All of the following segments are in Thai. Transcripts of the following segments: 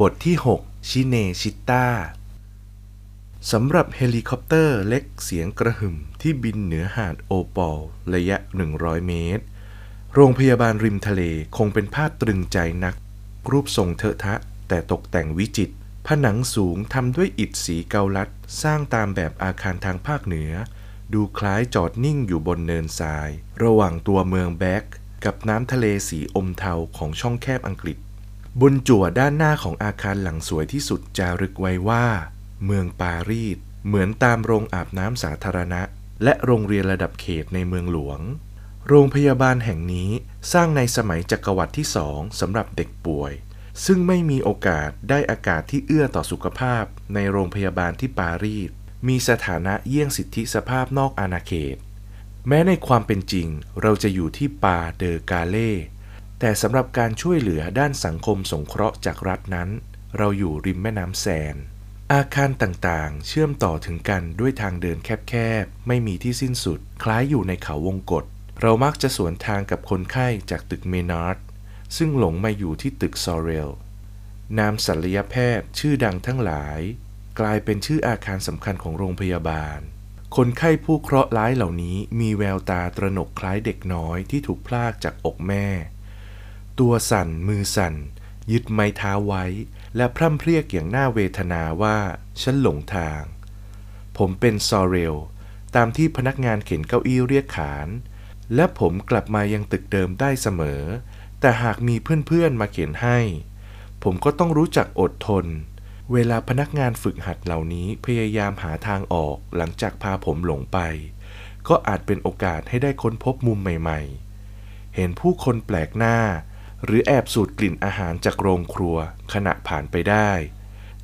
บทที่ 6 ชิเนชิต้าสำหรับเฮลิคอปเตอร์เล็กเสียงกระหึ่มที่บินเหนือหาดโอปอลระยะ 100 เมตร โรงพยาบาลริมทะเลคงเป็นภาพตรึงใจนัก รูปทรงเถอะทะ แต่ตกแต่งวิจิตรผนังสูงทำด้วยอิฐสีเกาลัด สร้างตามแบบอาคารทางภาคเหนือ ดูคล้ายจอดนิ่งอยู่บนเนินทราย ระหว่างตัวเมืองแบ็กกับน้ำทะเลสีอมเทาของช่องแคบอังกฤษ บนจั่วด้านหน้าของอาคารหลังสวยที่สุดจารึกไว้ว่า เมืองปารีสเหมือนตามโรงอาบน้ำสาธารณะ และโรงเรียนระดับเขตในเมืองหลวง โรงพยาบาลแห่งนี้สร้างในสมัยจักรวรรดิที่สองสำหรับเด็กป่วย ซึ่งไม่มีโอกาสได้อากาศที่เอื้อต่อสุขภาพ ในโรงพยาบาลที่ปารีสมีสถานะเยี่ยงสิทธิสภาพนอกอาณาเขต แม้ในความเป็นจริง เราจะอยู่ที่ปาเดอกาเล่ แต่สำหรับการช่วยเหลือด้านสังคมสงเคราะห์จากรัฐนั้น เราอยู่ริมแม่น้ำแซน อาคารต่างๆ เชื่อมต่อถึงกันด้วยทางเดินแคบๆ ไม่มีที่สิ้นสุด คล้ายอยู่ในเขาวงกตเรามักจะสวนทางกับคนไข้จากตึกเมนาร์ดซึ่งหลงมาอยู่ที่ตึกซอเรล นามศัลยแพทย์ชื่อดังทั้งหลาย กลายเป็นชื่ออาคารสำคัญของโรงพยาบาล คนไข้ผู้เคราะห์ร้ายเหล่านี้มีแววตาตระหนกคล้ายเด็กน้อยที่ถูกพลากจากอกแม่ ตัวสั่นมือสั่น ยึดไม้เท้าไว้ และพร่ำเพรียกอย่างน่าเวทนาว่าฉันหลงทาง ผมเป็นซอเรล ตามที่พนักงานเข็นเก้าอี้เรียกขาน และผมกลับมายังตึกเดิมได้เสมอ แต่หากมีเพื่อนๆมาเขียนให้ ผมก็ต้องรู้จักอดทน เวลาพนักงานฝึกหัดเหล่านี้พยายามหาทางออกหลังจากพาผมหลงไป ก็อาจเป็นโอกาสให้ได้ค้นพบมุมใหม่ ๆ เห็นผู้คนแปลกหน้า หรือแอบสูดกลิ่นอาหารจากโรงครัว ขณะผ่านไปได้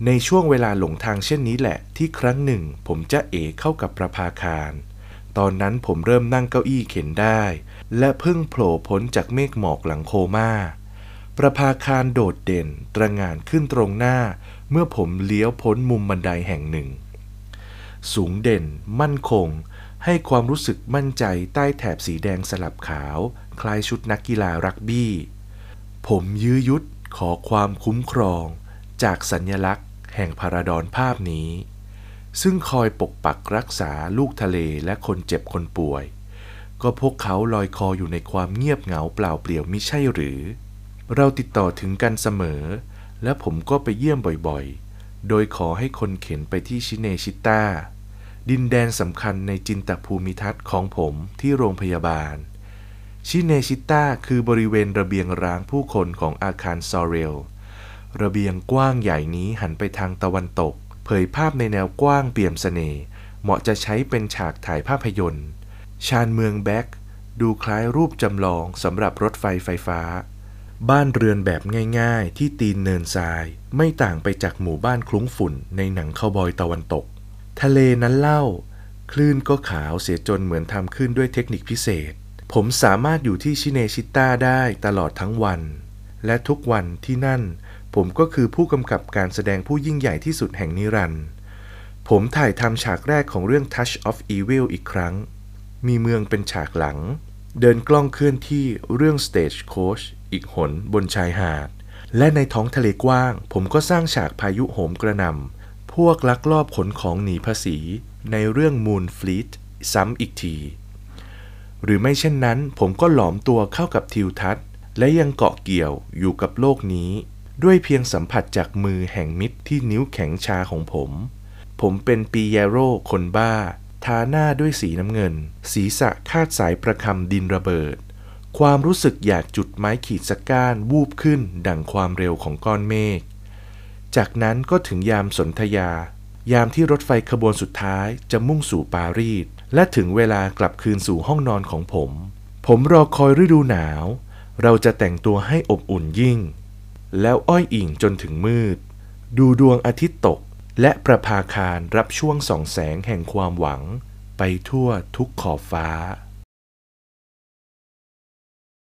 ในช่วงเวลาหลงทางเช่นนี้แหละ ที่ครั้งหนึ่ง ผมจะเอเข้ากับประภาคาร ตอนนั้นผมเริ่มนั่งเก้าอี้เข็นได้ และเพิ่งโผล่พ้นจากเมฆหมอกหลังโคมา่าประภาคารโดดเด่นตระงานขึ้นตรงหน้า เมื่อผมเลี้ยวพ้นมุมบันไดแห่งหนึ่ง สูงเด่น มั่นคง ให้ความรู้สึกมั่นใจใต้แถบสีแดงสลับขาว คล้ายชุดนักกีฬารักบี้ ผมยื้อยุดขอความคุ้มครองจากสัญญลักษณ์ แห่งพาราดอนภาพนี้ ซึ่งคอยปกปักรักษาลูกทะเลและคนเจ็บคนป่วย ก็พวกเขาลอยคออยู่ในความเงียบเหงาเปล่าเปลี่ยวมิใช่หรือ เราติดต่อถึงกันเสมอ และผมก็ไปเยี่ยมบ่อยๆ โดยขอให้คนเข็นไปที่ชิเนชิต้าดินแดนสำคัญในจินตภูมิทัศน์ของผมที่โรงพยาบาล ชิเนชิต้าคือบริเวณระเบียงร้างผู้คนของอาคารซอเรล ระเบียงกว้างใหญ่นี้หันไปทางตะวันตก เผยภาพในแนวกว้างเปี่ยมเสน่ห์เหมาะจะใช้เป็นฉากถ่ายภาพยนตร์ ชานเมืองแบ็กดูคล้ายรูปจำลองสำหรับรถไฟไฟฟ้า บ้านเรือนแบบง่ายๆ ที่ตีนเนินทราย ไม่ต่างไปจากหมู่บ้านคลุ้งฝุ่นในหนังคาวบอยตะวันตก ทะเลนั้นเล่า คลื่นก็ขาวเสียจนเหมือนทำขึ้นด้วยเทคนิคพิเศษ ผมสามารถอยู่ที่ชิเนชิต้าได้ตลอดทั้งวัน และทุกวันที่นั่น ผมก็คือผู้กำกับการแสดงผู้ยิ่งใหญ่ที่สุดแห่งนิรันดร์ผมถ่ายทำฉากแรกของเรื่อง Touch of Evil อีกครั้ง มีเมืองเป็นฉากหลัง เดินกล้องเคลื่อนที่เรื่อง Stage Coach อีกหนบนชายหาด และในท้องทะเลกว้าง ผมก็สร้างฉากพายุโหมกระหน่ำพวกลักลอบขนของหนีภาษี ในเรื่อง Moon Fleet ซ้ำอีกที หรือไม่เช่นนั้นผมก็หลอมตัวเข้ากับทิวทัศน์ และยังเกาะเกี่ยวอยู่กับโลกนี้ ด้วยเพียงสัมผัสจากมือแห่งมิตรที่นิ้วแข็งชาของผม ผมเป็นปีเยโรคนบ้า ทาหน้าด้วยสีน้ำเงิน ศีรษะคาดสายประคำดินระเบิด ความรู้สึกอยากจุดไม้ขีดสก้านวูบขึ้นดังความเร็วของก้อนเมฆจากนั้นก็ถึงยามสนธยา ยามที่รถไฟขบวนสุดท้ายจะมุ่งสู่ปารีส และถึงเวลากลับคืนสู่ห้องนอนของผม ผมรอคอยฤดูหนาว เราจะแต่งตัวให้อบอุ่นยิ่ง แล้วอ้อยอิงจนถึงมืด ดูดวงอาทิตย์ตก และประภาคารรับช่วงสองแสงแห่งความหวัง ไปทั่วทุกขอบฟ้า